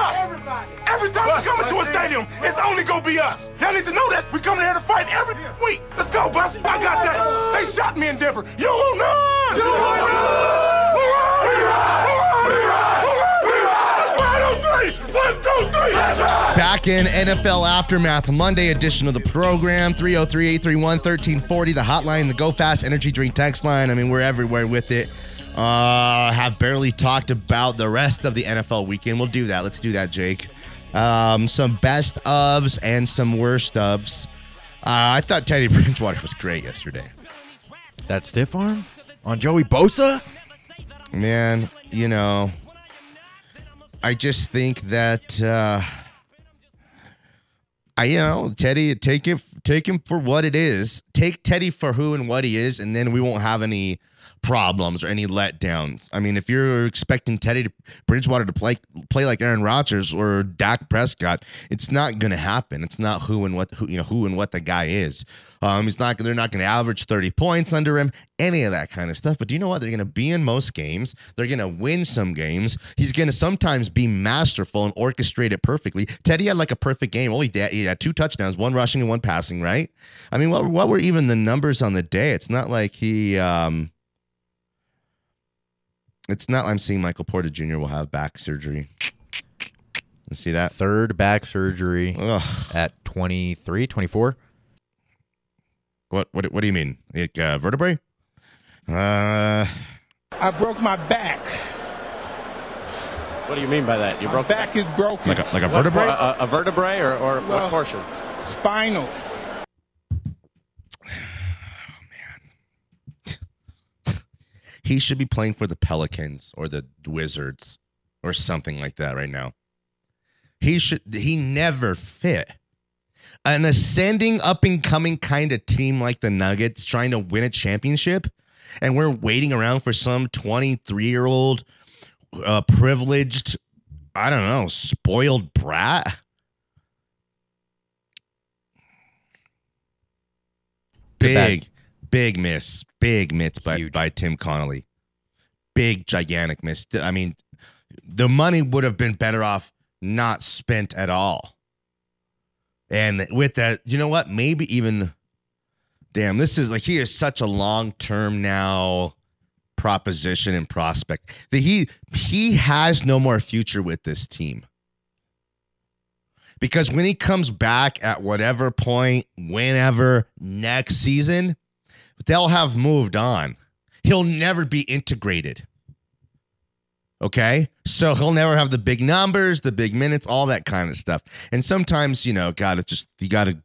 be us. Every time we come into a stadium, it's only gonna be us. Y'all need to know that. we're coming here to fight every week. Let's go, Bussy. I got that. They shot me in Denver. You want none. You want none. We ride. We ride. We ride. We ride. Let's ride on three. One, two, three. Let's ride. Back in NFL Aftermath Monday edition of the program, 303 831 1340, the hotline, the Go Fast Energy Drink text line. I mean, we're everywhere with it. Uh, have barely talked about the rest of the NFL weekend. We'll do that. Let's do that, Jake. Um, some best ofs and some worst ofs. Uh, I thought Teddy Bridgewater was great yesterday. That stiff arm on Joey Bosa? Man, you know, I just think that uh I you know, Teddy take it take him for what it is. Take Teddy for who and what he is and then we won't have any problems or any letdowns. I mean, if you're expecting Teddy Bridgewater to play play like Aaron Rodgers or Dak Prescott, it's not going to happen. It's not who and what who you know who and what the guy is. Um, he's not. They're not going to average thirty points under him. Any of that kind of stuff. But do you know what? They're going to be in most games. They're going to win some games. He's going to sometimes be masterful and orchestrate it perfectly. Teddy had like a perfect game. Well, he, he had two touchdowns, one rushing and one passing. Right? I mean, what what were even the numbers on the day? It's not like he. Um, it's not. I'm seeing Michael Porter Jr. will have back surgery. You see that? Third back surgery Ugh. at 23, 24. What? What? What do you mean? Like uh, vertebrae? Uh, I broke my back. What do you mean by that? You My broke back is broken. like a like a what, vertebrae? A, a vertebrae or, or Well- what portion? Spinal. He should be playing for the Pelicans or the Wizards or something like that right now. He should. He never fit. An ascending, up and coming kind of team like the Nuggets trying to win a championship, and we're waiting around for some 23 year old uh, privileged, I don't know, spoiled brat. It's a bad- Big, big miss. Big miss by, Huge. by Tim Connolly. Big, gigantic miss. I mean, the money would have been better off not spent at all. And with that, you know what? Maybe even, damn, this is like he is such a long term now proposition and prospect that he he has no more future with this team. Because when he comes back at whatever point, whenever next season, they'll have moved on. He'll never be integrated. Okay? So he'll never have the big numbers, the big minutes, all that kind of stuff. And sometimes, you know, God, it's just, you got to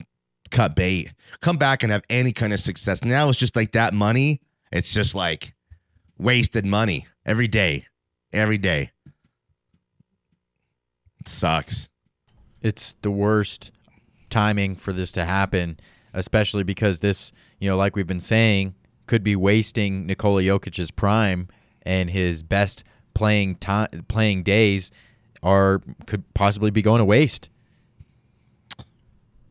cut bait, come back and have any kind of success. Now it's just like that money. It's just like wasted money every day, every day. It sucks. It's the worst timing for this to happen, especially because this, you know, like we've been saying, could be wasting Nikola Jokic's prime and his best playing time, playing days are could possibly be going to waste.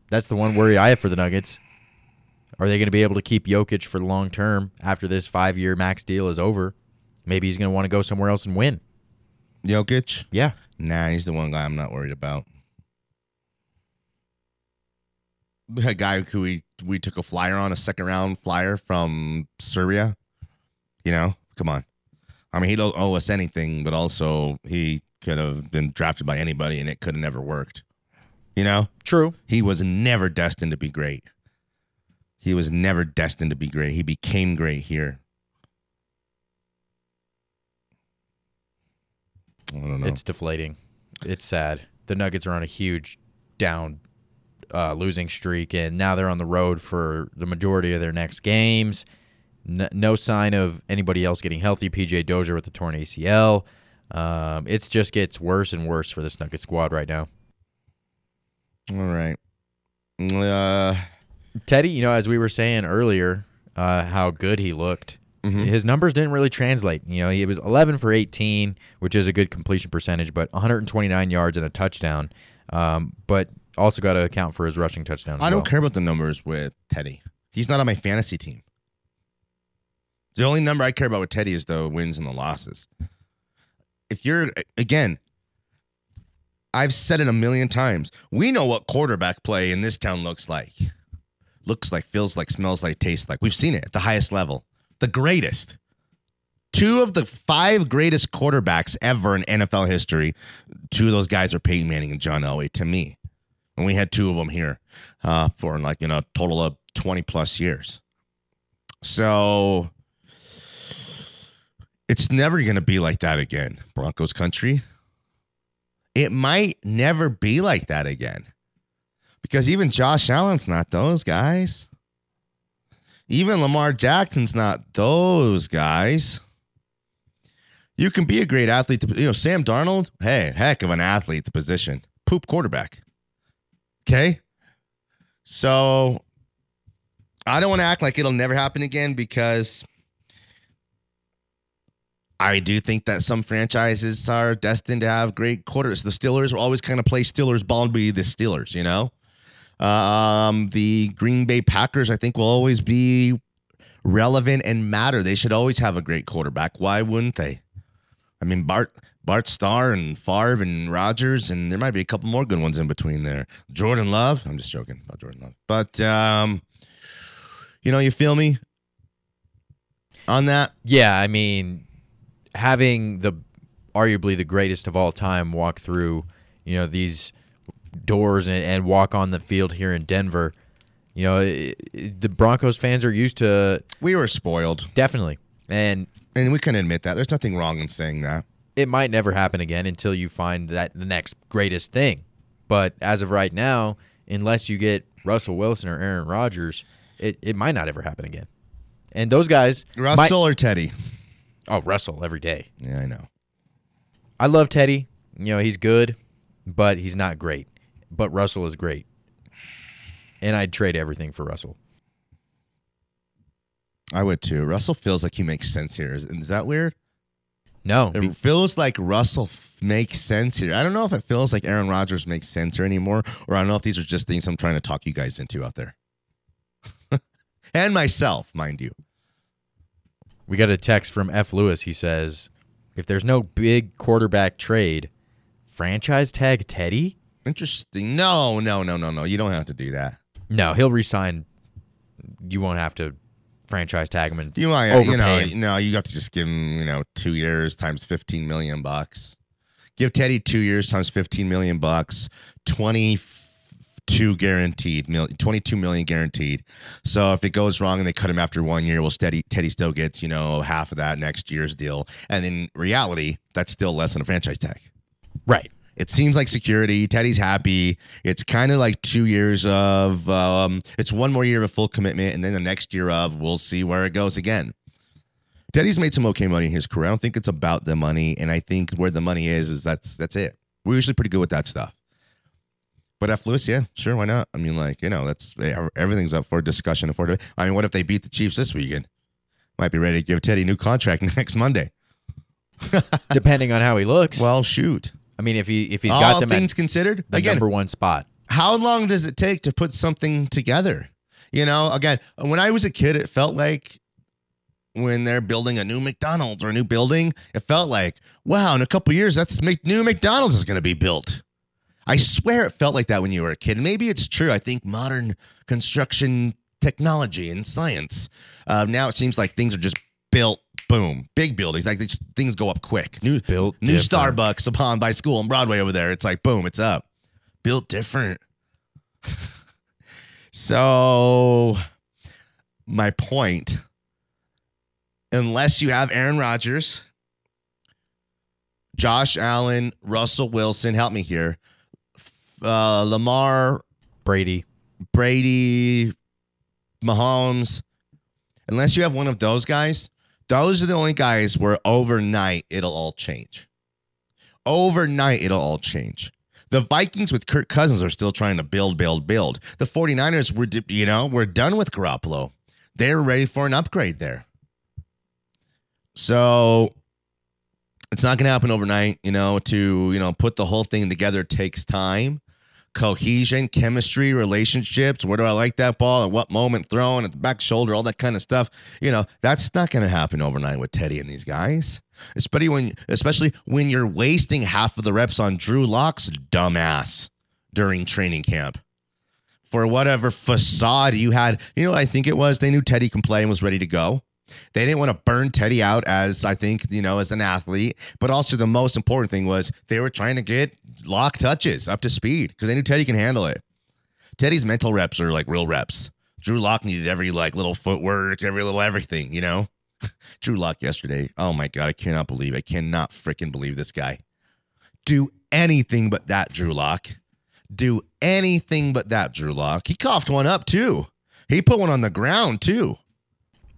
That's the one worry I have for the Nuggets. Are they going to be able to keep Jokic for the long term after this five year max deal is over? Maybe he's going to want to go somewhere else and win. Jokic? Yeah. Nah, he's the one guy I'm not worried about. A guy who we we took a flyer on a second round flyer from Serbia. You know, come on. I mean, he don't owe us anything, but also he could have been drafted by anybody, and it could have never worked. You know, True. he was never destined to be great. He was never destined to be great. He became great here. I don't know. It's deflating. It's sad. The Nuggets are on a huge down uh, losing streak, and now they're on the road for the majority of their next games. N- no sign of anybody else getting healthy. PJ Dozier with the torn ACL. Um, it just gets worse and worse for this Nugget squad right now. All right. Uh, Teddy, you know, as we were saying earlier, uh, how good he looked. Mhm. His numbers didn't really translate. You know, he was 11 for 18, which is a good completion percentage, but 129 yards and a touchdown. Um, but also got to account for his rushing touchdown. I don't well. care about the numbers with Teddy. He's not on my fantasy team. The only number I care about with Teddy is the wins and the losses. If you're again, I've said it a million times. We know what quarterback play in this town looks like. Looks like, feels like, smells like, tastes like. We've seen it at the highest level. The greatest. Two of the five greatest quarterbacks ever in NFL history. Two of those guys are Peyton Manning and John Elway to me. And we had two of them here uh, for like, you know, a total of 20 plus years. So it's never going to be like that again, Broncos country. It might never be like that again because even Josh Allen's not those guys. Even Lamar Jackson's not those guys. You can be a great athlete. To, you know, Sam Darnold, hey, heck of an athlete, the position. Poop quarterback. Okay. So I don't want to act like it'll never happen again because I do think that some franchises are destined to have great quarters. The Steelers will always kind of play Steelers ball and be the Steelers, you know? Um, the Green Bay Packers, I think, will always be relevant and matter. They should always have a great quarterback. Why wouldn't they? I mean, Bart Bart Starr and Favre and Rodgers, and there might be a couple more good ones in between there. Jordan Love. I'm just joking about Jordan Love. But um, you know, you feel me on that? Yeah, I mean, having the arguably the greatest of all time walk through, you know, these doors and, and walk on the field here in Denver. You know, it, it- the Broncos fans are used to We were spoiled, definitely, and and we can admit that. There's nothing wrong in saying that. it might never happen again until you find that the next greatest thing. But as of right now, unless you get Russell Wilson or Aaron Rodgers, it, it might not ever happen again. And those guys, might- Russell or Teddy? oh Russell every day. Yeah, I know. I love Teddy. You know, he's good, but he's not great. But Russell is great. And I'd trade everything for Russell. I would too. Russell feels like he makes sense here. Is, is that weird? No. be- It feels like Russell f- makes sense here. I don't know if it feels like Aaron Rodgers makes sense here anymore, or I don't know if these are just things I'm trying to talk you guys into out there. and myself, mind you. we got a text from F. Lewis. He says, if there's no big quarterback trade, franchise tag Teddy? Interesting. No, no, no, no, no. You don't have to do that. No, he'll resign. You won't have to franchise tag him and You might, overpay you know, him. no, you have to just give him, you know, two years times 15 million bucks. Give Teddy two years times 15 million bucks, 22 guaranteed, mil, 22 million guaranteed. So if it goes wrong and they cut him after one year, well, Teddy, Teddy still gets, you know, half of that next year's deal. And in reality, that's still less than a franchise tag. Right. It seems like security. Teddy's happy. It's kind of like two years of, um, it's one more year of full commitment, and then the next year of, we'll see where it goes again. Teddy's made some okay money in his career. I don't think it's about the money, and I think where the money is, is that's that's it. We're usually pretty good with that stuff. But F. Lewis, yeah, sure, why not? I mean, like you know, that's everything's up for discussion. For I mean, what if they beat the Chiefs this weekend? Might be ready to give Teddy a new contract next Monday. Depending on how he looks. Well, shoot. I mean, if he if he's All got them things at considered, the again, number one spot. how long does it take to put something together? You know, again, when I was a kid, it felt like when they're building a new McDonald's or a new building, it felt like, wow, in a couple years, that's new McDonald's is going to be built. I swear it felt like that when you were a kid. Maybe it's true. I think modern construction technology and science, uh, now it seems like things are just built, boom, big buildings. Like just, things go up quick. New, Built new different. Starbucks upon by school on Broadway over there. It's like, boom, it's up. Built different. so, my point unless you have Aaron Rodgers, Josh Allen, Russell Wilson, help me here, uh, Lamar, Brady. Brady, Mahomes, unless you have one of those guys, those are the only guys where overnight it'll all change. Overnight it'll all change. The Vikings with Kirk Cousins are still trying to build, build, build. The 49ers were, you know, we're done with Garoppolo. They're ready for an upgrade there. So it's not going to happen overnight, you know, to, you know, put the whole thing together takes time. Cohesion, chemistry, relationships. Where do I like that ball? At what moment thrown at the back shoulder, all that kind of stuff. You know, that's not going to happen overnight with Teddy and these guys. Especially when especially when you're wasting half of the reps on Drew Lock's dumbass during training camp. For whatever facade you had, you know, I think it was they knew Teddy can play and was ready to go. They didn't want to burn Teddy out as I think, you know, as an athlete. But also the most important thing was they were trying to get Lock touches up to speed because they knew Teddy can handle it. Teddy's mental reps are like real reps. Drew Lock needed every like little footwork, every little everything, you know? Drew Lock yesterday. Oh my God, I cannot believe I cannot freaking believe this guy. Do anything but that, Drew Lock. Do anything but that, Drew Lock. He coughed one up too. He put one on the ground too.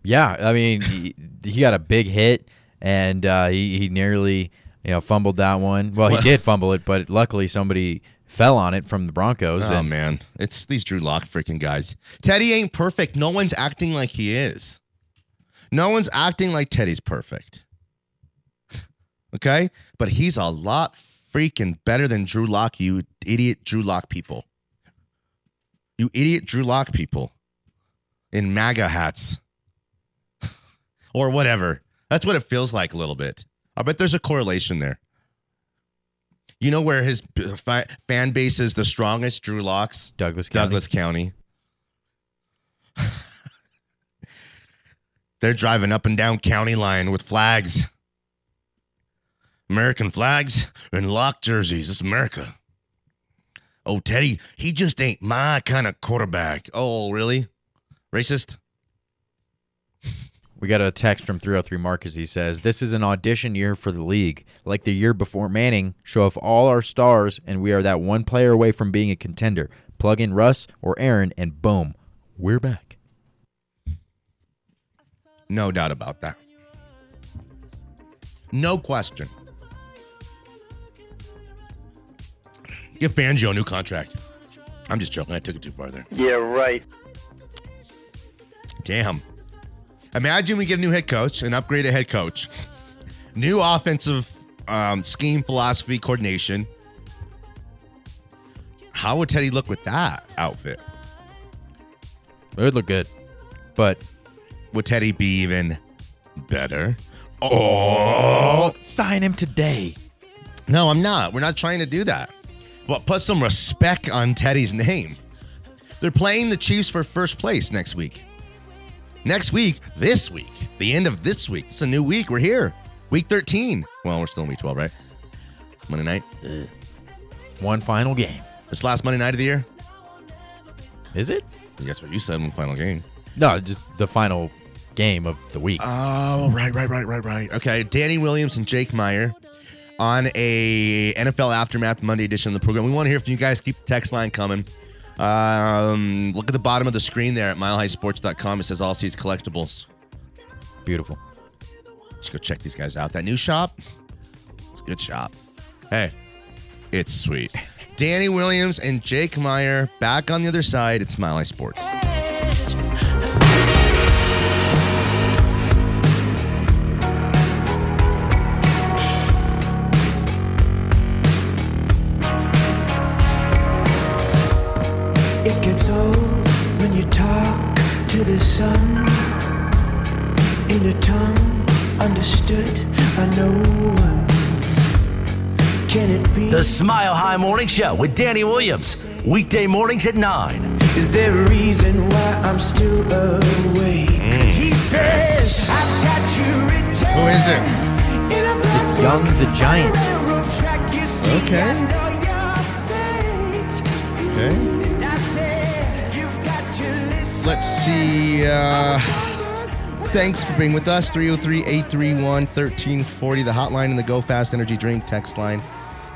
Yeah, I mean, he, he got a big hit, and uh, he he nearly you know fumbled that one. Well, he did fumble it, but luckily somebody fell on it from the Broncos. Oh and man, it's these Drew Lock freaking guys. Teddy ain't perfect. No one's acting like he is. No one's acting like Teddy's perfect. okay, but he's a lot freaking better than Drew Lock. You idiot Drew Lock people. You idiot Drew Lock people in MAGA hats or whatever. That's what it feels like a little bit. I bet there's a correlation there. You know where his fi- fan base is the strongest? Drew Locks, Douglas County. Douglas County. They're driving up and down county line with flags. American flags and lock jerseys. It's America. Oh, Teddy, he just ain't my kind of quarterback. Oh, really? Racist? We got a text from 303 Marcus. He says, This is an audition year for the league. Like the year before Manning, show off all our stars, and we are that one player away from being a contender. Plug in Russ or Aaron, and boom, we're back. No doubt about that. No question. Give Fangio a new contract. I'm just joking. I took it too far there. Yeah, right. Damn. Imagine we get a new head coach, an upgraded head coach, new offensive um, scheme, philosophy, coordination. How would Teddy look with that outfit? It would look good. But Would Teddy be even better? Oh, sign him today. no, I'm not. We're not trying to do that. But put some respect on Teddy's name. They're playing the Chiefs for first place next week. Next week, this week, the end of this week. It's a new week. We're here. Week 13. Well, we're still in week 12, right? Monday night. One final game. It's last Monday night of the year. Is it? That's what you said the final game. No, just the final game of the week. Oh, right, right, right, right, right. Okay, Danny Williams and Jake Meyer on a NFL Aftermath Monday edition of the program. We want to hear from you guys. Keep the text line coming. Um, look at the bottom of the screen there at milehighsports.com. It says All Seas Collectibles. Beautiful. Just go check these guys out. That new shop, it's a good shop. Hey, it's sweet. Danny Williams and Jake Meyer back on the other side. It's Mile High Sports. The Smile High Morning Show with Danny Williams. Weekday mornings at 9. Is there a reason why I'm still awake? He says, I've got you written. Who is it? in a black It's Young the Giant. railroad track. You see, Okay. I know your fate. Okay. And I said, you've got to listen. Let's see. Uh, thanks for being with us. 303 831 1340, the hotline and the Go Fast Energy Drink text line.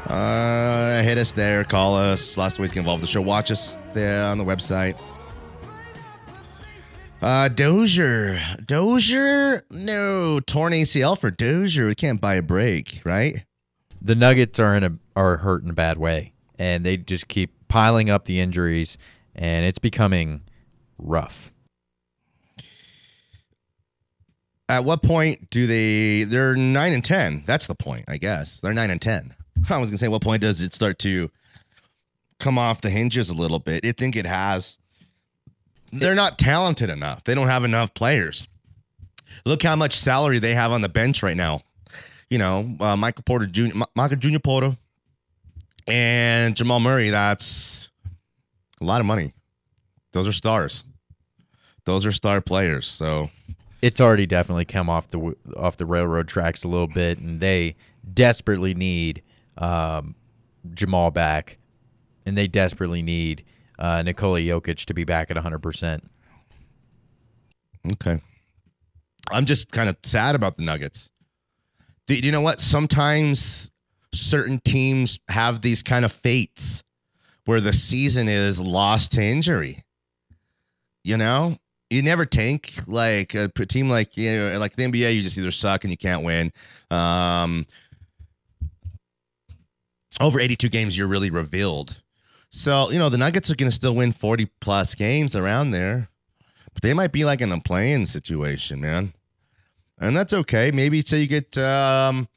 Uh, hit us there, call us. Lots of ways to get involved with the show. Watch us there on the website. Uh, Dozier. Dozier? No. Torn ACL for Dozier. We can't buy a break, right? The Nuggets are in a are hurt in a bad way, and they just keep piling up the injuries, and it's becoming rough. At what point do they? They're nine and ten. That's the point, I guess. They're nine and ten. I was gonna say, what point does it start to come off the hinges a little bit? I think it has. They're not talented enough. They don't have enough players. Look how much salary they have on the bench right now. you know, uh, Michael Porter Jr., M- Michael Jr. Porter, and Jamal Murray. That's a lot of money. Those are stars. Those are star players. So it's already definitely come off the off the railroad tracks a little bit, and they desperately need um, Jamal back, and they desperately need uh, Nikola Jokic to be back at 100. percent Okay. I'm just kind of sad about the Nuggets. Do you know what? Sometimes certain teams have these kind of fates where the season is lost to injury. You know, you never tank like a team like you know, like the NBA. You just either suck and you can't win. Um, over 82 games, you're really revealed. So you know the Nuggets are going to still win 40 plus games around there. But they might be like in a playing situation, man. And that's okay. Maybe say you get um,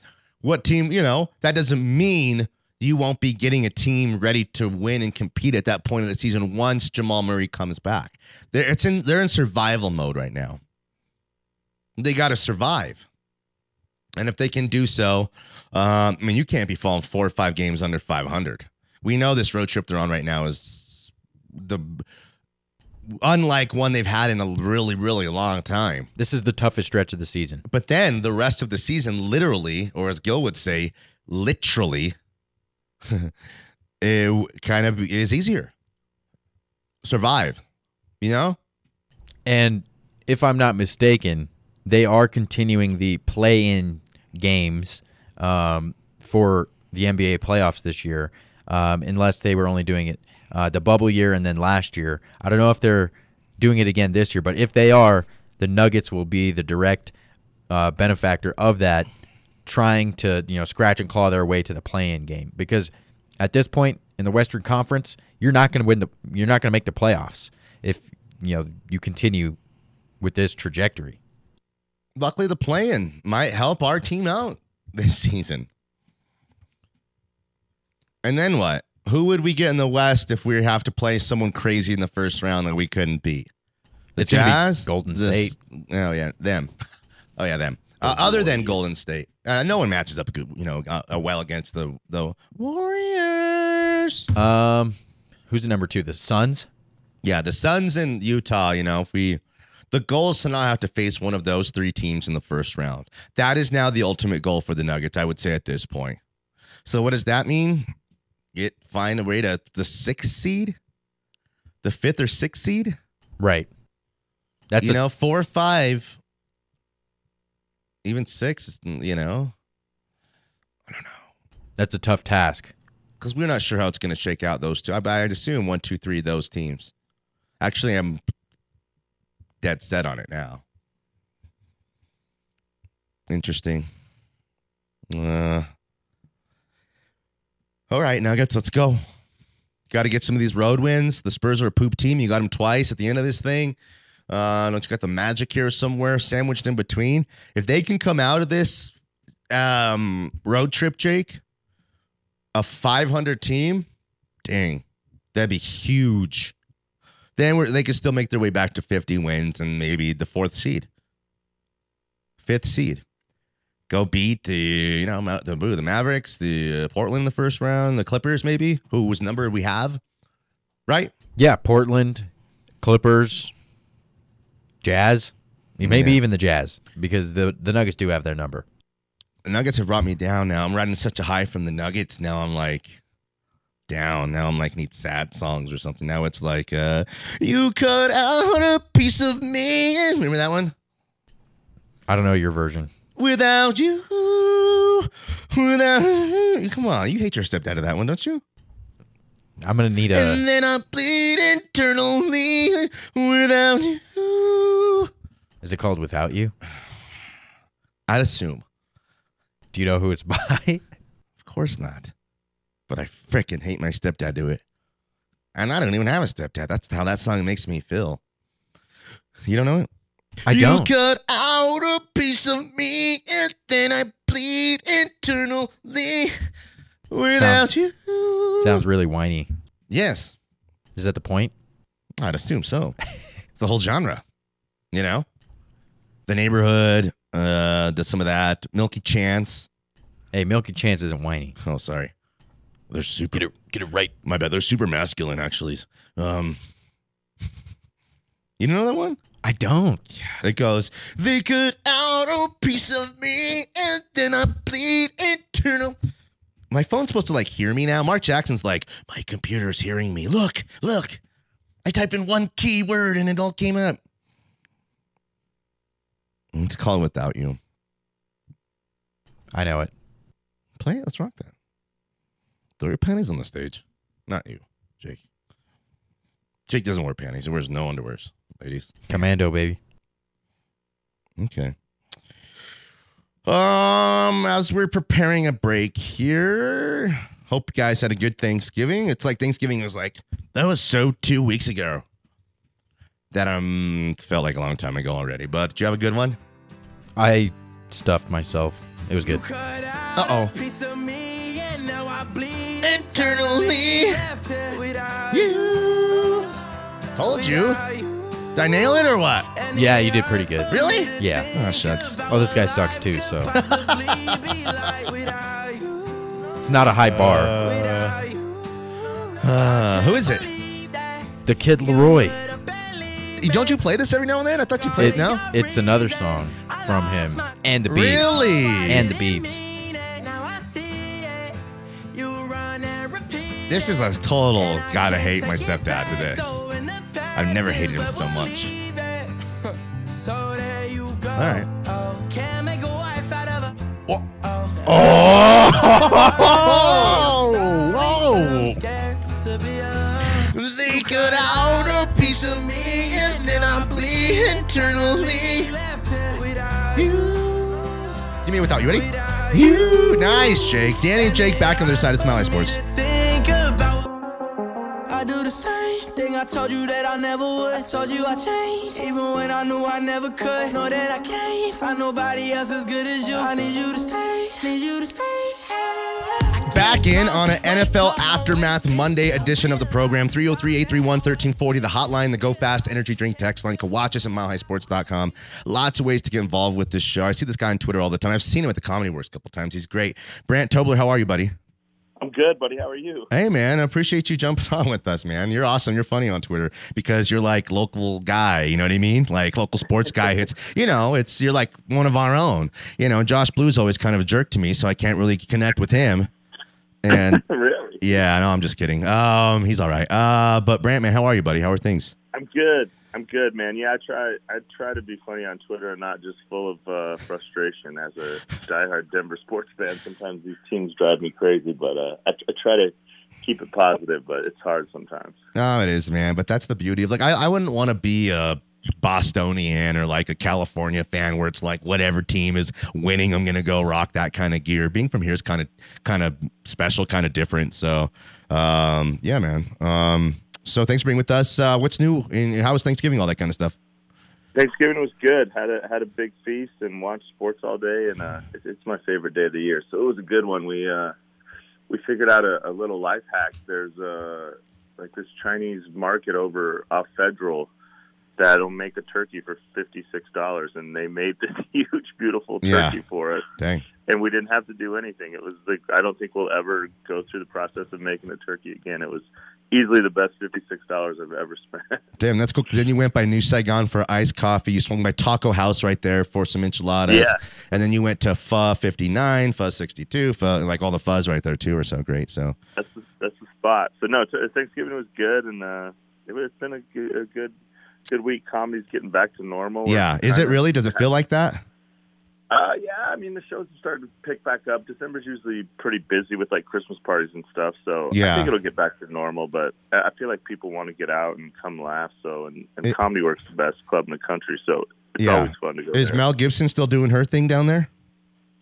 what team, you know, that doesn't mean you won't be getting a team ready to win and compete at that point of the season once Jamal Murray comes back. They're, it's in, they're in survival mode right now. They got to survive. And if they can do so, um, I mean, you can't be falling four or five games under 500. We know this road trip they're on right now is the unlike one they've had in a really, really long time. This is the toughest stretch of the season. But then the rest of the season, literally, or as Gil would say, literally, it kind of is easier. Survive, you know? And if I'm not mistaken, they are continuing the play-in games um, for the NBA playoffs this year, um, unless they were only doing it uh, the bubble year and then last year. I don't know if they're doing it again this year, but if they are, the Nuggets will be the direct uh, benefactor of that, trying to you know scratch and claw their way to the play-in game because at this point in the Western Conference, you're not going to win the you're not going to make the playoffs if you know you continue with this trajectory. Luckily, the playing might help our team out this season. And then what? Who would we get in the West if we have to play someone crazy in the first round that we couldn't beat? The It's Jazz, Golden The- State. Oh yeah, them. Oh yeah, them. Uh, other than Golden State, uh, no one matches up, good, you know, uh, uh, well against the the Warriors. Um, who's the number two? The Suns. Yeah, the Suns in Utah. You know, if we the goal is to not have to face one of those three teams in the first round. That is now the ultimate goal for the Nuggets. I would say at this point. So what does that mean? Get find a way to the sixth seed, the fifth or sixth seed. Right. That's you a, know, four or five, even six. You know, I don't know. that's a tough task. because we're not sure how it's going to shake out. Those two, I, I'd assume one, two, three, those teams. Actually, I'm dead set on it now. Interesting. Uh, all right, Nuggets, let's go. Got to get some of these road wins. The Spurs are a poop team. You got them twice at the end of this thing. Uh, don't you got the Magic here somewhere sandwiched in between? If they can come out of this um, road trip, Jake, a 500 team, dang, that'd be huge. Then we're, they could still make their way back to 50 wins and maybe the fourth seed, fifth seed. Go beat the you know the the Mavericks, the uh, Portland in the first round, the Clippers maybe, whose number we have, right? Yeah, Portland, Clippers, Jazz, maybe Yeah. even the Jazz because the the Nuggets do have their number. The Nuggets have brought me down now. I'm riding such a high from the Nuggets. Now I'm like down. Now I'm like need sad songs or something. Now it's like uh you cut out a piece of me. Remember that one? I don't know your version. Without you, without you. Come on, you hate your stepdad of that one, don't you? I'm gonna need a. and then I bleed internally without you. Is it called Without You? I'd assume. Do you know who it's by? Of course not. But I freaking hate my stepdad do it. And I don't even have a stepdad. That's how that song makes me feel. You don't know it? I don't. You cut out a piece of me and then I bleed internally without Sounds- you. Sounds really whiny. Yes. Is that the point? I'd assume so. it's the whole genre. You know? The neighborhood, uh, does some of that. Milky Chance. Hey, Milky Chance isn't whiny. Oh, sorry. They're super. Get it, get it right. My bad. They're super masculine, actually. Um, you know that one? I don't. It goes, they cut out a piece of me and then I bleed internal. My phone's supposed to like hear me now. Mark Jackson's like, my computer's hearing me. Look, look. I typed in one keyword and it all came up. Let's call without you. I know it. Play it. Let's rock that. Throw your panties on the stage. Not you, Jake. Jake doesn't wear panties. He wears no underwears, ladies. Commando, baby. Okay. Um, as we're preparing a break here, hope you guys had a good Thanksgiving. It's like Thanksgiving was like that was so two weeks ago. That um felt like a long time ago already. But did you have a good one? I stuffed myself. It was good. Uh oh. Internally, you told you. Did I nail it or what? Yeah, you did pretty good. Really? Yeah. Oh shucks. Oh, this guy sucks too, so. it's not a high bar. Uh, who is it? The Kid LAROI. Don't you play this every now and then? I thought you played it, It- now. It's another song from him and the Beebs. Really? And the Beebs. This is a total gotta hate my stepdad to this. I've never hated him so much. All right. Oh! oh! They cut out a piece of me and then I bleed internally. You. Give me without you ready? You. Nice, Jake. Danny and Jake back on their side of Smiley Sports. Told you I changed, even when I knew I never could. Know that I can't find nobody else as good as you. I need you to stay, need you to stay. Back in on an NFL Aftermath Monday edition of the program. 303 831 1340, the hotline, the Go Fast Energy Drink text line. You can watch us at milehighsports.com. Lots of ways to get involved with this show. I see this guy on Twitter all the time. I've seen him at the Comedy Works a couple times. He's great. Brandt Tobler, how are you, buddy? I'm good, buddy. How are you? Hey, man, I appreciate you jumping on with us, man. You're awesome. You're funny on Twitter because you're like local guy. You know what I mean? Like local sports guy. It's you know, it's you're like one of our own. You know, Josh Blue's always kind of a jerk to me, so I can't really connect with him. And really? yeah, no, I'm just kidding. Um, he's all right. Uh, but Brandt, man, how are you, buddy? How are things? I'm good. I'm good, man. Yeah, I try. I try to be funny on Twitter and not just full of uh, frustration. As a diehard Denver sports fan, sometimes these teams drive me crazy, but uh, I, I try to keep it positive. But it's hard sometimes. Oh, it is, man. But that's the beauty of like I, I wouldn't want to be a Bostonian or like a California fan where it's like whatever team is winning, I'm gonna go rock that kind of gear. Being from here is kind of kind of special, kind of different. So, um, yeah, man. Um, so thanks for being with us. Uh, what's new? And how was Thanksgiving? All that kind of stuff. Thanksgiving was good. Had a had a big feast and watched sports all day, and uh, it's, it's my favorite day of the year. So it was a good one. We uh, we figured out a, a little life hack. There's uh, like this Chinese market over off Federal that'll make a turkey for fifty six dollars, and they made this huge, beautiful Yeah. turkey for us, Dang. and we didn't have to do anything. It was like I don't think we'll ever go through the process of making a turkey again. It was easily the best fifty six dollars I've ever spent. Damn, that's cool. Then you went by New Saigon for iced coffee. You swung by Taco House right there for some enchiladas. Yeah. And then you went to Pho 59, Pho 62, Pho, like all the fuzz right there too are so great. So that's the, that's the spot. So no, t- Thanksgiving was good, and uh, it, it's been a a good good week. Comedy's getting back to normal. yeah, is it really? Does it feel like that? Uh, yeah, I mean the shows have started to pick back up. December's usually pretty busy with like Christmas parties and stuff, so Yeah. I think it'll get back to normal. But I feel like people want to get out and come laugh. So and, and It- Comedy Works the best club in the country, so it's Yeah. always fun to go. Is there. Mel Gibson still doing her thing down there?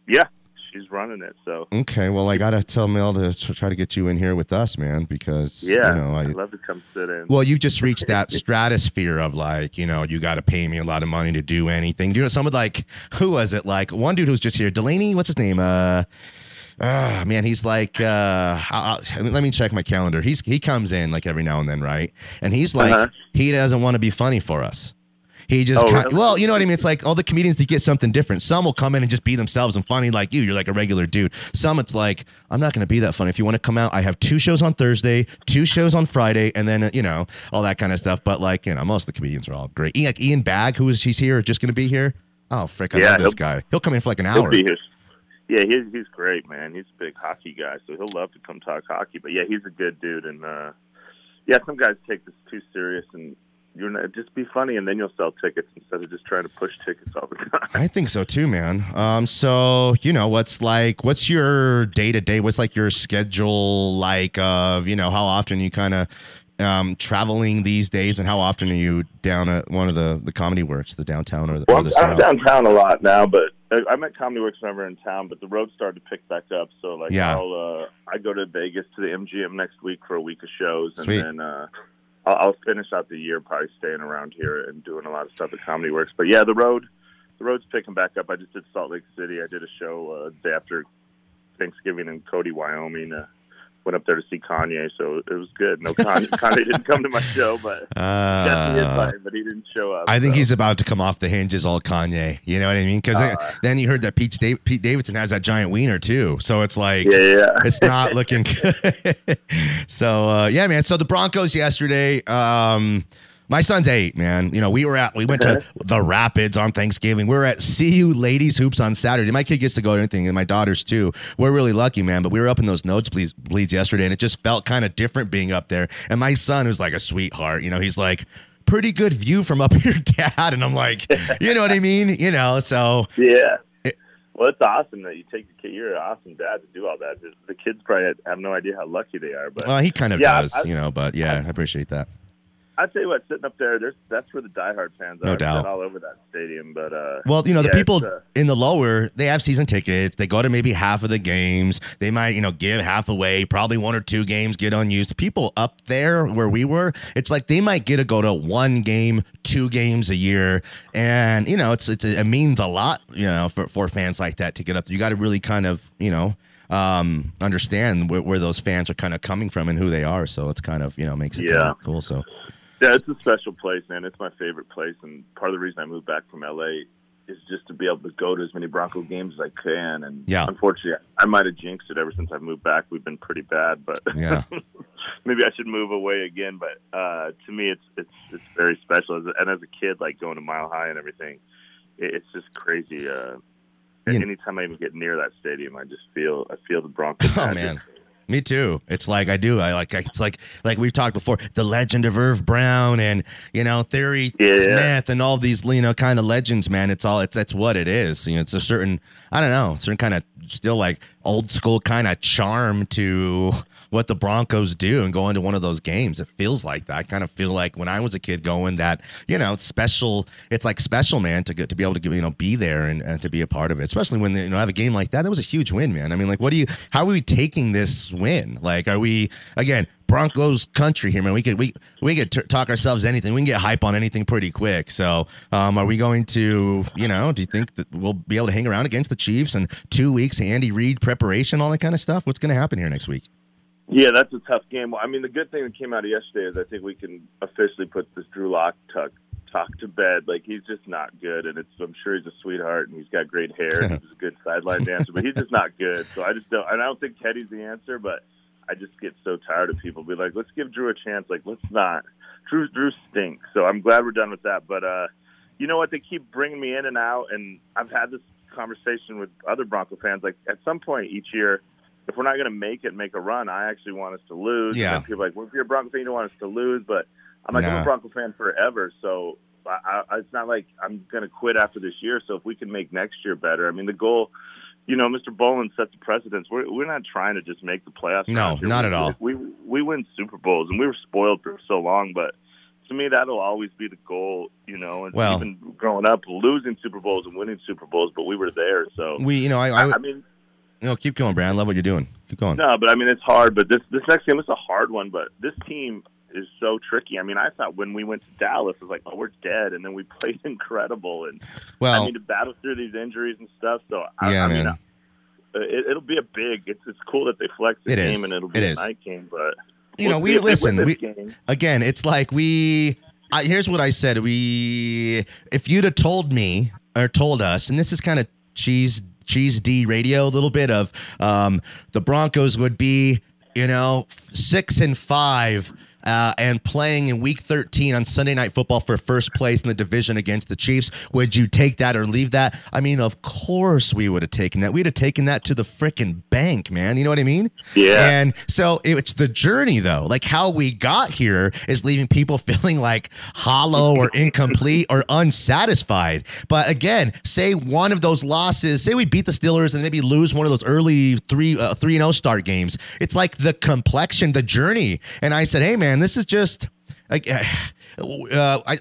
Yeah, she's running it. So Okay, well I gotta tell Mel to try to get you in here with us, man, because yeah, you know I. I'd love to come sit in. Well, you've just reached that stratosphere of like, you know, you got to pay me a lot of money to do anything. Do you know someone like, who was it? Like one dude who was just here, Delaney. What's his name? Uh, uh man, he's like, uh, I, I- let me check my calendar. He's he comes in like every now and then, right? And he's like, Uh-huh. he doesn't want to be funny for us. He just, Oh, kind- really? well, you know what I mean. It's like all the comedians they get something different. Some will come in and just be themselves and funny like you. You're like a regular dude. Some it's like I'm not going to be that funny. If you want to come out, I have two shows on Thursday, two shows on Friday, and then you know all that kind of stuff. But like you know, most of the comedians are all great. Ian, like Ian Bagg, who is he's here, just going to be here. Oh frick, I Yeah, love this guy. He'll come in for like an He'll hour. be here. Yeah, he's he's great, man. He's a big hockey guy, so he'll love to come talk hockey. But yeah, he's a good dude, and uh, yeah, some guys take this too serious, and you're not just be funny, and then you'll sell tickets instead of just trying to push tickets all the time. I think so too, man. Um, so you know, what's like, what's your day to day? What's like your schedule like? Of you know, how often you kind of um traveling these days, and how often are you down at one of the the comedy works, the downtown or the, Well, or I'm, the I'm downtown a lot now, but I- I'm at Comedy Works whenever in town. But the road started to pick back up, so like Yeah. I'll uh, I go to Vegas to the MGM next week for a week of shows, and Sweet. then uh, I'll, I'll finish out the year probably staying around here and doing a lot of stuff at Comedy Works. But yeah, the road the road's picking back up. I just did Salt Lake City. I did a show uh, after Thanksgiving in Cody, Wyoming. Uh, went up there to see Kanye, so it was good. No, Kanye, Kanye didn't come to my show, but got the Uh, invite, but he didn't show up. I think so. he's about to come off the hinges, all Kanye. You know what I mean? Because Uh, then you heard that Pete, Dav- Pete Davidson has that giant wiener too. So it's like, yeah, yeah. it's not looking good. so uh, yeah, man. So the Broncos yesterday. Um, my son's eight, man. You know, we were at we went to the Rapids on Thanksgiving. We were at CU Ladies Hoops on Saturday. My kid gets to go to anything, and my daughters too. We're really lucky, man. But we were up in those notes bleeds yesterday, and it just felt kind of different being up there. And my son, who's like a sweetheart, you know, he's like. Pretty good view from up here, Dad. And I'm like, you know what I mean? You know, so Yeah. It- well, it's awesome that you take the kid. You're an awesome dad to do all that. The- kids probably have no idea how lucky they are. But well, he kind of Yeah, does, I- you know. But yeah, I appreciate that. I tell you what, sitting up there, there's that's where the diehard fans are. No doubt. all over that stadium. But uh, Well, you know, the yeah, people uh, in the lower, they have season tickets. They go to maybe half of the games. They might, you know, give half away. Probably one or two games get unused. People up there where we were, it's like they might get to go to one game, two games a year, and you know, it's, it's it means a lot, you know, for for fans like that to get up. You got to really kind of, you know. Um, understand where, where those fans are kind of coming from and who they are, so it's kind of you know makes it kind of cool. So yeah, it's a special place, man. It's my favorite place, and part of the reason I moved back from LA is just to be able to go to as many Bronco games as I can. And Yeah. unfortunately, I might have jinxed it ever since I've moved back. We've been pretty bad, but Yeah. maybe I should move away again. But uh, to me, it's it's it's very special. And as a kid, like going to Mile High and everything, it's just crazy. Uh, Yeah. Anytime I even get near that stadium, I just feel I feel the Broncos. Oh magic. man. Me too. It's like I do. I like. It's like like we've talked before. The legend of Irv Brown and you know Theory Yeah. Smith and all these you know kind of legends. Man, it's all. It's that's what it is. You know, it's a certain. I don't know. Certain kind of still like old school kind of charm to what the Broncos do and going to one of those games. It feels like that. I kind of feel like when I was a kid going that you know it's special. It's like special, man, to get to be able to you know be there and, and to be a part of it. Especially when you know have a game like that. That was a huge win, man. I mean, like, what do you? How are we taking this win? Like, are we again? Broncos country here, man. We could we we could t- talk ourselves anything. We can get hype on anything pretty quick. So, um, are we going to, you know, do you think that we'll be able to hang around against the Chiefs in two weeks? Andy Reid preparation, all that kind of stuff. What's going to happen here next week? Yeah, that's a tough game. I mean, the good thing that came out of yesterday is I think we can officially put this Drew Lock talk, talk to bed. Like he's just not good, and it's I'm sure he's a sweetheart and he's got great hair and he's a good sideline dancer, but he's just not good. So I just don't, and I don't think Teddy's the answer, but I just get so tired of people be like, let's give Drew a chance. Like let's not. Drew Drew stinks. So I'm glad we're done with that. But uh, you know what? They keep bringing me in and out, and I've had this conversation with other Bronco fans. Like at some point each year if we're not going to make it, make a run, I actually want us to lose. Yeah. And people are like, well, if you're a Bronco fan, you don't want us to lose. But I'm like, I'm a Bronco fan forever. So I, I, it's not like I'm going to quit after this year. So if we can make next year better, I mean, the goal, you know, Mr. Bowlen set the precedence. We're, we're not trying to just make the playoffs. No, not We- at all. We, we win Super Bowls, and we were spoiled for so long. But to me, that'll always be the goal, you know. And Well- even growing up, losing Super Bowls and winning Super Bowls, but we were there. So, We, you know, I, I, I mean, you know, keep going, Brad. I love what you're doing. Keep going. no, but I mean it's hard. But this this next game is a hard one. But this team is so tricky. I mean, I thought when we went to Dallas, it was like, oh, we're dead, and then we played incredible. And Well, I mean to battle through these injuries and stuff. So I, yeah, I mean, man. it, it'll be a big. It's it's cool that they flex the It game is. and it'll be It a is. night game. But You know, we'll we- if they listen, we- game. again, it's like we I, here's what I said. We, if you'd have told me or told us, and this is kind of cheese cheese D radio, a little bit of um, the Broncos would be, you know, six and five. Uh, and playing in week 13 on Sunday Night Football for first place in the division against the Chiefs. Would you take that or leave that? I mean, of course we would have taken that. We'd have taken that to the freaking bank, man. You know what I mean? Yeah. And so it's the journey, though. Like how we got here is leaving people feeling like hollow or incomplete or unsatisfied. But again, say one of those losses, say we beat the Steelers and maybe lose one of those early three uh, three and zero start games. It's like the complexion, the journey. And I said, hey man, this is just like uh, I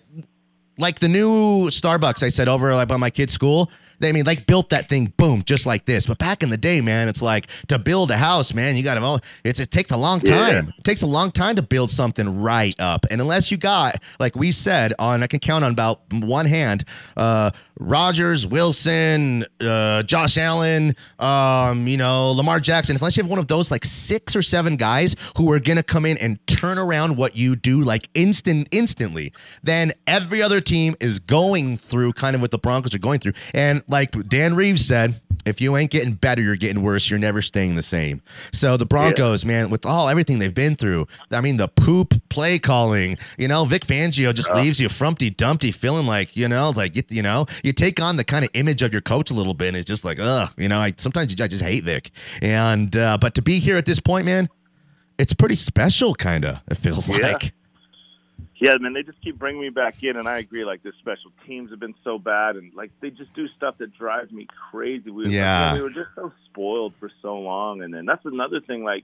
like the new Starbucks I said over like by my kid's school. They mean like built that thing, boom, just like this. But back in the day, man, it's like to build a house, man, you got to. It's it takes a long time. It takes a long time to build something right up, and unless you got, like we said, on I can count on about one hand, uh, Rogers, Wilson, uh, Josh Allen, um, you know, Lamar Jackson. Unless you have one of those like six or seven guys who are gonna come in and turn around what you do like instant instantly, then every other team is going through kind of what the Broncos are going through. And like Dan Reeves said, if you ain't getting better, you're getting worse. You're never staying the same. So the Broncos, man, with all everything they've been through, I mean, the poop play calling, you know, Vic Fangio just leaves you frumpty dumpty, feeling like, you know, like you, you know, you take on the kind of image of your coach a little bit, and it's just like, ugh, you know, I sometimes I just hate Vic. And uh, but to be here at this point, man, it's pretty special, kind of. It feels Yeah. like. Yeah, man, they just keep bringing me back in, and I agree. Like the special teams have been so bad, and like they just do stuff that drives me crazy. We, Yeah. we were just so spoiled for so long, and then that's another thing. Like,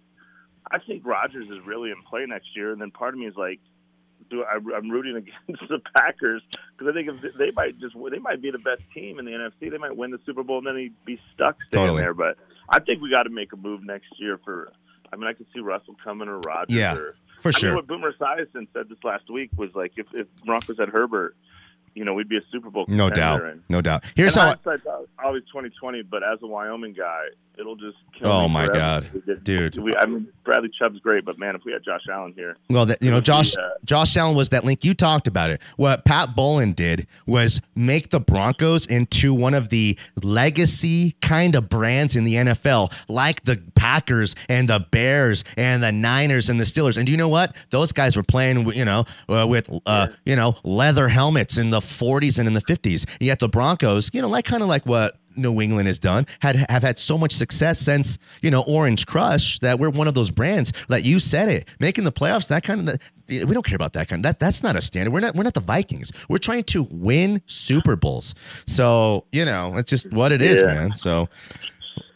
I think Rogers is really in play next year, and then part of me is like, do I, I'm rooting against the Packers because I think if they might just they might be the best team in the NFC. They might win the Super Bowl, and then he'd be stuck staying Totally. there. But I think we got to make a move next year for. I mean, I could see Russell coming or Rogers. Yeah, or for I sure. mean, what Boomer Esiason said this last week was like, if, if Broncos had Herbert, you know, we'd be a Super Bowl No doubt. And, No doubt. Here's how. I, al- always twenty twenty, but as a Wyoming guy, it'll just kill Oh, me my forever. God. Did- Dude. We, I mean, Bradley Chubb's great, but man, if we had Josh Allen here, Well, that you know, would be, Josh uh, Josh Allen was that link you talked about it. What Pat Bowlen did was make the Broncos into one of the legacy kind of brands in the NFL, like the Packers and the Bears and the Niners and the Steelers. And do you know what? Those guys were playing, you know, uh, with uh, you know leather helmets in the 40s and in the 50s. Yet the Broncos, you know, like kind of like what New England has done had have had so much success since you know Orange Crush that we're one of those brands that you said it making the playoffs that kind of we don't care about that kind that that's not a standard we're not we're not the Vikings we're trying to win Super Bowls so you know it's just what it is Yeah. man so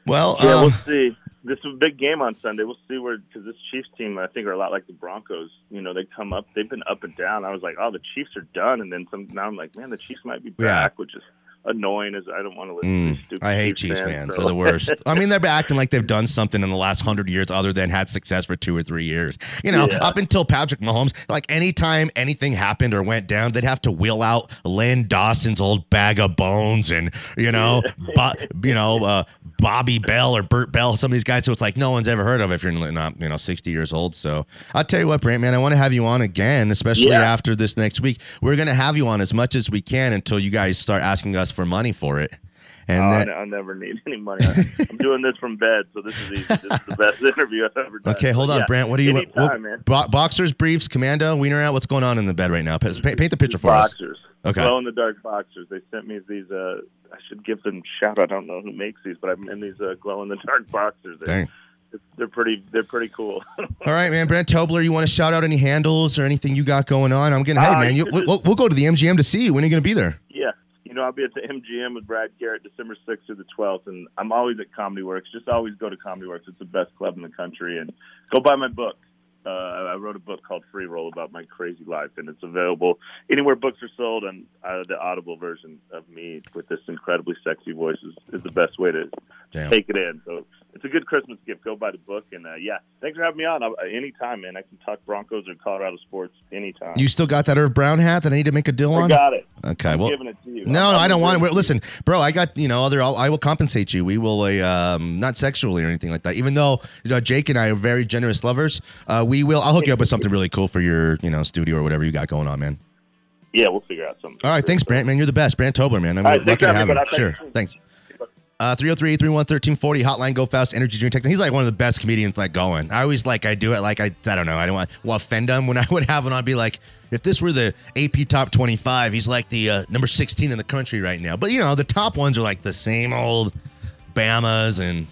well yeah, um, we'll see. This is a big game on Sunday. We'll see where because this Chiefs team, I think, are a lot like the Broncos. You know, they come up. They've been up and down. I was like, oh, the Chiefs are done, and then some. Now I'm like, man, the Chiefs might be Yeah. back, which is annoying. As I don't want to listen Mm, to. I hate Chiefs Chiefs fans. They're the worst. I mean, they're acting like they've done something in the last hundred years other than had success for two or three years. You know, Yeah. up until Patrick Mahomes, like anytime anything happened or went down, they'd have to wheel out Len Dawson's old bag of bones and you know, Bo- you know, uh, Bobby Bell or Bert Bell, some of these guys. So it's like no one's ever heard of if you're not you know sixty years old. So I'll tell you what, Brandt, man, I want to have you on again, especially Yeah. after this next week. We're gonna have you on as much as we can until you guys start asking us for money for it. And Oh, then, I, I never need any money. I'm doing this from bed, so this is easy. This is the best interview I've ever done. Okay, hold on, yeah, Brandt. What are you? Anytime, what- man. bo- boxers, briefs, commando, wiener out. What's going on in the bed right now? Pa- Paint, paint the picture for us. boxers. Okay. Glow in the dark boxers. They sent me these. Uh, I should give them shout. I don't know who makes these, but I'm in these uh, glow in the dark boxers. They're, Dang. they're pretty. They're pretty cool. All right, man. Brandt Tobler, you want to shout out any handles or anything you got going on? I'm gonna. Hey, Uh, man, you, we'll, we'll go to the MGM to see you. When are you gonna be there? yeah, you know, I'll be at the MGM with Brad Garrett December 6th through the 12th, and I'm always at Comedy Works. Just always go to Comedy Works. It's the best club in the country, and go buy my book. Uh, I wrote a book called Free Roll about my crazy life, and it's available anywhere books are sold. And uh, the Audible version of me with this incredibly sexy voice is, is the best way to Damn. take it in. So it's a good Christmas gift. Go buy the book, and uh, yeah, thanks for having me on. Uh, anytime, man. I can talk Broncos or Colorado sports anytime. You still got that Irv Brown hat that I need to make a deal on? I on? got it. Okay, I'm well. giving it to you. No, no, I don't want it. Listen, bro, I got you know other. I'll, I will compensate you. We will, uh, um, not sexually or anything like that. Even though uh, Jake and I are very generous lovers, uh, we will. I'll hook you up with something really cool for your, you know, studio or whatever you got going on, man. Yeah, we'll figure out something. All right, thanks, Brandt. Man, you're the best, Brandt Tobler, man. I'm All right, lucky to have you. me, bud. I'll Sure, thanks. Uh, 303 301 1340 hotline go fast energy drink text. He's like one of the best comedians like going. I always like I do it like I I don't know. I don't want to offend him when I would have one. I'd be like, if this were the AP top 25, he's like the uh, number 16 in the country right now. But you know, the top ones are like the same old Bamas and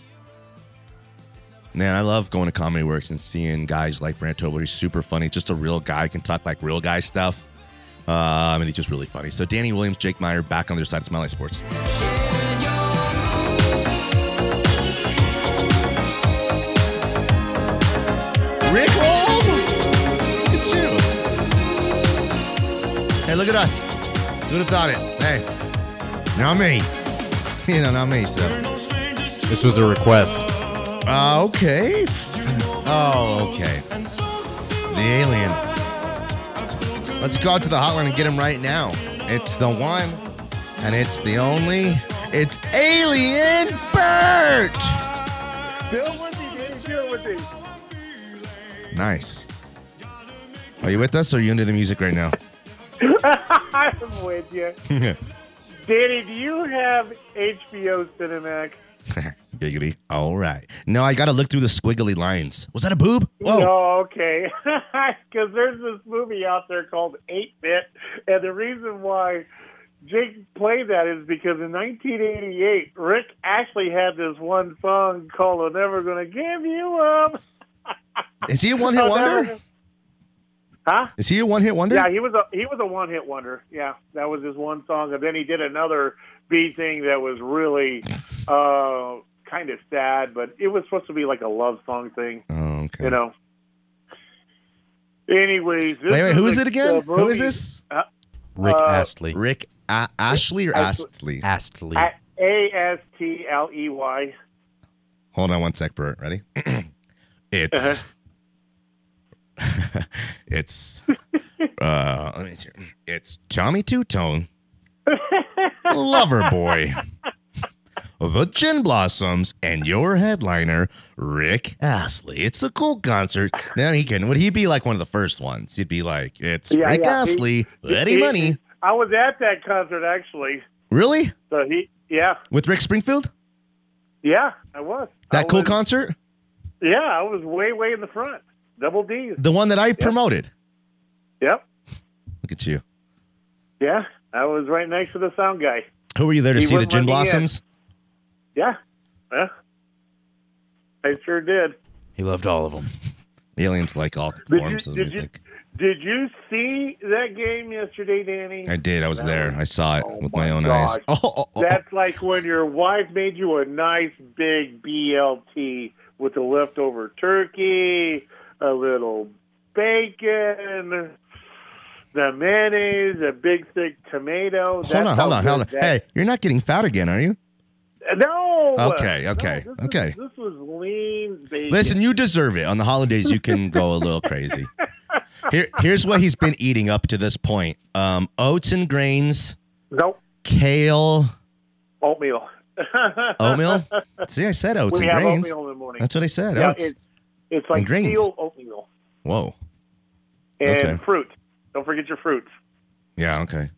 man, I love going to Comedy Works and seeing guys like Brandt Tobler. He's super funny. He's just a real guy. Can talk like real guy stuff. Um, and he's just really funny. So Danny Williams, Jake Meyer, back on their side of Smiley Sports. Hey, look at us. Who'd have thought it? Hey, not me. You know, not me. So, This was a request. uh, okay. Oh, okay. The alien. Let's go out to the hotline and get him right now. It's the one, and it's the only. It's Alien Bert. Bill with Dave. Bill with. Nice. Are you with us or are you into the music right now? I'm with you. Danny, do you have HBO Cinemax? Giggity. All right. No, I got to look through the squiggly lines. Was that a boob? Whoa. No, okay. Because there's this movie out there called 8 Bit, and the reason why Jake played that is because in 1988, Rick actually had this one song called I'm Never Gonna Give You Up. Is he a one hit wonder? Never- Huh? Is he a one hit wonder? Yeah, he was a he was a one hit wonder. Yeah, that was his one song, and then he did another B thing that was really uh, kind of sad, but it was supposed to be like a love song thing, Oh, okay. you know. Anyways, this wait, wait. Who is a- it again? a Who is movie- this? Rick Uh, Astley. Rick A- Ashley or Astley. Astley? Astley. A S T L E Y. Hold on one sec, Bert. Ready? it's. it's. Uh, let me see. It's Tommy Tutone, Lover Boy, The Gin Blossoms, and your headliner, Rick Astley. It's the cool concert. Now he can. Would he be like one of the first ones? He'd be like, "It's Yeah, Rick yeah, he- Astley, Eddie He- Money." I was at that concert actually. Really? So he, yeah, With Rick Springfield? yeah, I was. I That cool was- concert? Yeah, I was way, way in the front. Double D's. The one that I promoted. Yep. Look at you. Yeah, I was right next to the sound guy. Who were you there to He see? The Gin. Blossoms? Yeah. Yeah. I sure did. He loved all of them. Aliens like all you- forms of did you- music. Did you see that game yesterday, Danny? I did. I was That there. was- I saw it Oh with my my own gosh. eyes. Oh, oh, oh, oh, That's like when your wife made you a nice big BLT with the leftover turkey, a little bacon, the mayonnaise, a big thick tomato. hold on, hold on, hold on. Hey, you're not getting fat again, are you? no. Okay, okay, No, this okay. Was, this was lean bacon. Listen, you deserve it. On the holidays, you can go a little crazy. Here, here's what he's been eating up to this point: um, oats and grains, Nope. kale, Oatmeal. oatmeal. See, I said oats we and have grains. oatmeal in the morning. That's what I said. yeah, oats. it, it's like steel oatmeal Whoa. and Okay. fruit. Don't forget your fruits. Yeah. Okay.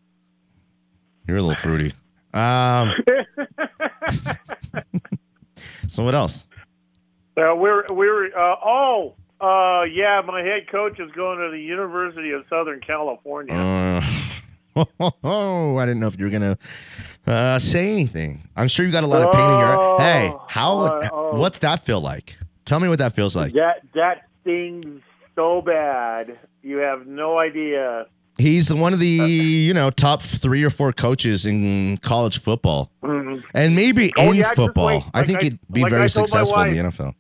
You're a little fruity. Um. so what else? Uh, we're we're uh, oh uh, yeah. My head coach is going to the University of Southern California. Uh, oh, I didn't know if you were gonna uh, say anything. I'm sure you got a lot of pain in your. Hey, how? Oh, oh. What's that feel like? Tell me what that feels like. That that stings so bad. You have no idea. He's one of the you know top three or four coaches in college football, Mhm. and maybe Oh, in yeah, football. wait. I think I- he'd be like very successful in the. NFL.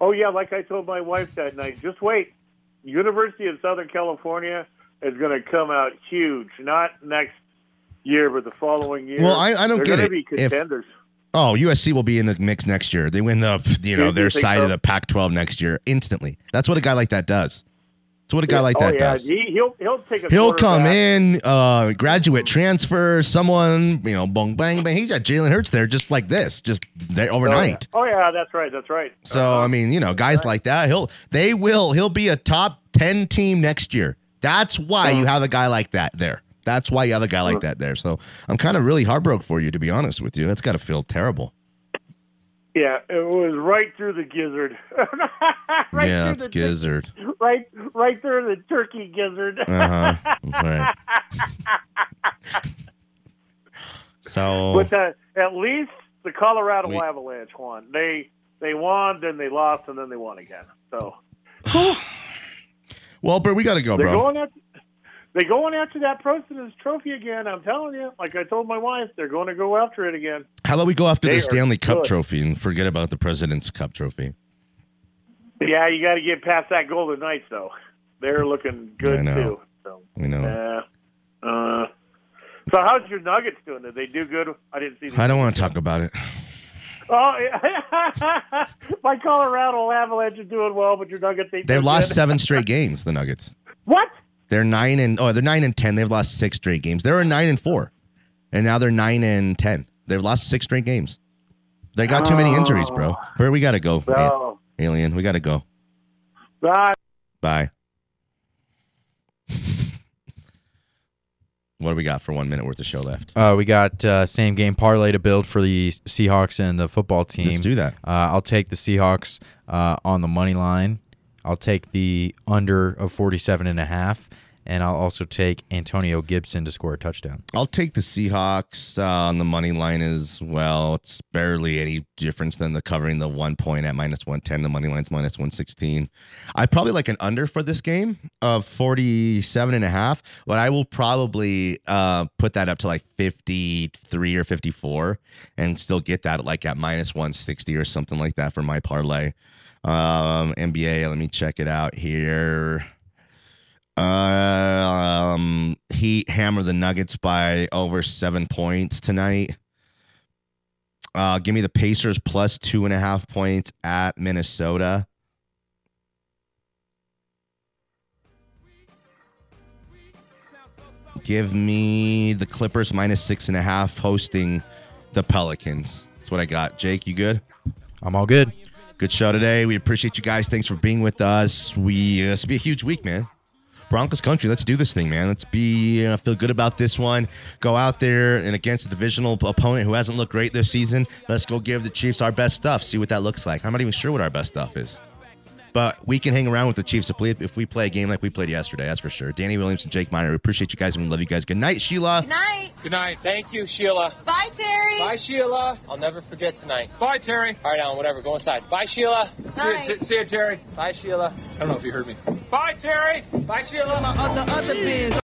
Oh yeah, like I told my wife that night. Just wait. University of Southern California is going to come out huge. Not next year, but the following year. Well, I- I don't They're get it. Be If- contenders. Oh, USC will be in the mix next year. They win the you know You their side so? of the Pac-12 next year instantly. That's what a guy like that does. That's what a guy like oh, that yeah. does. He, he'll he'll take a. He'll come in, uh, graduate transfer, someone, you know, bong bang bang. He got Jalen Hurts there just like this, just there overnight. Oh yeah, that's right. That's right. So I mean, you know, guys like that, he'll they will he'll be a top ten team next year. That's why Uh-huh. you have a guy like that there. That's why you have a guy like that there. So I'm kind of really heartbroken for you, to be honest with you. That's got to feel terrible. Yeah, it was right through the gizzard. right yeah, it's the gizzard. Right, right through the turkey gizzard. Uh huh. Right. So But the, at least the Colorado We- Avalanche won. They they won, then they lost, and then they won again. So well, but we got to go, they're bro. going after they're going after that President's Trophy again. I'm telling you, like I told my wife, they're going to go after it again. How about we go after They the Stanley Cup good. trophy and forget about the President's Cup trophy? Yeah, you got to get past that Golden Knights though. They're looking good I know. too. So You know, yeah. Uh, so how's your Nuggets doing? Did they do good? I didn't see. I don't want to talk about it. Oh, yeah. my Colorado Avalanche are doing well, but your Nuggets they They've lost good. seven straight games. The Nuggets. What? They're nine and oh, they're nine and ten. They've lost six straight games. They were nine and four, and now they're nine and ten. They've lost six straight games. They got too many injuries, bro. Where we gotta go, Oh, alien? We gotta go. Bye. Bye. what do we got for one minute worth of show left? Uh, we got uh, same game parlay to build for the Seahawks and the football team. Let's do that. Uh, I'll take the Seahawks uh, on the money line. I'll take the under of 47 and a half and I'll also take Antonio Gibson to score a touchdown. I'll take the Seahawks uh, on the money line as well. It's barely any difference than the covering the one point at minus 110. The money line's minus 116. I probably like an under for this game of 47 and a half, but I will probably uh, put that up to like 53 or 54 and still get that like at minus 160 or something like that for my parlay. Um, NBA, let me check it out here. Um, Heat hammer the Nuggets by over seven points tonight. Uh, give me the Pacers plus two and a half points at Minnesota. Give me the Clippers minus six and a half hosting the Pelicans. That's what I got. Jake, you good? I'm all good. Good show today. We appreciate you guys. Thanks for being with us. We uh, this will be a huge week, man. Broncos country. Let's do this thing, man. Let's be uh, feel good about this one. Go out there and against a divisional opponent who hasn't looked great this season. Let's go give the Chiefs our best stuff. See what that looks like. I'm not even sure what our best stuff is, but we can hang around with the Chiefs if we, if we play a game like we played yesterday. That's for sure. Danny Williams and Jake Miner. We appreciate you guys and we love you guys. Good night, Sheila. Good night. Good night. Thank you, Sheila. Bye, Terry. Bye, Sheila. I'll never forget tonight. Bye, Terry. All right, Alan, whatever. Go inside. Bye, Sheila. See you, Night. see you, Terry. Bye, Sheila. I don't know if you heard me. Bye, Terry. Bye, Sheila. Other, other bins.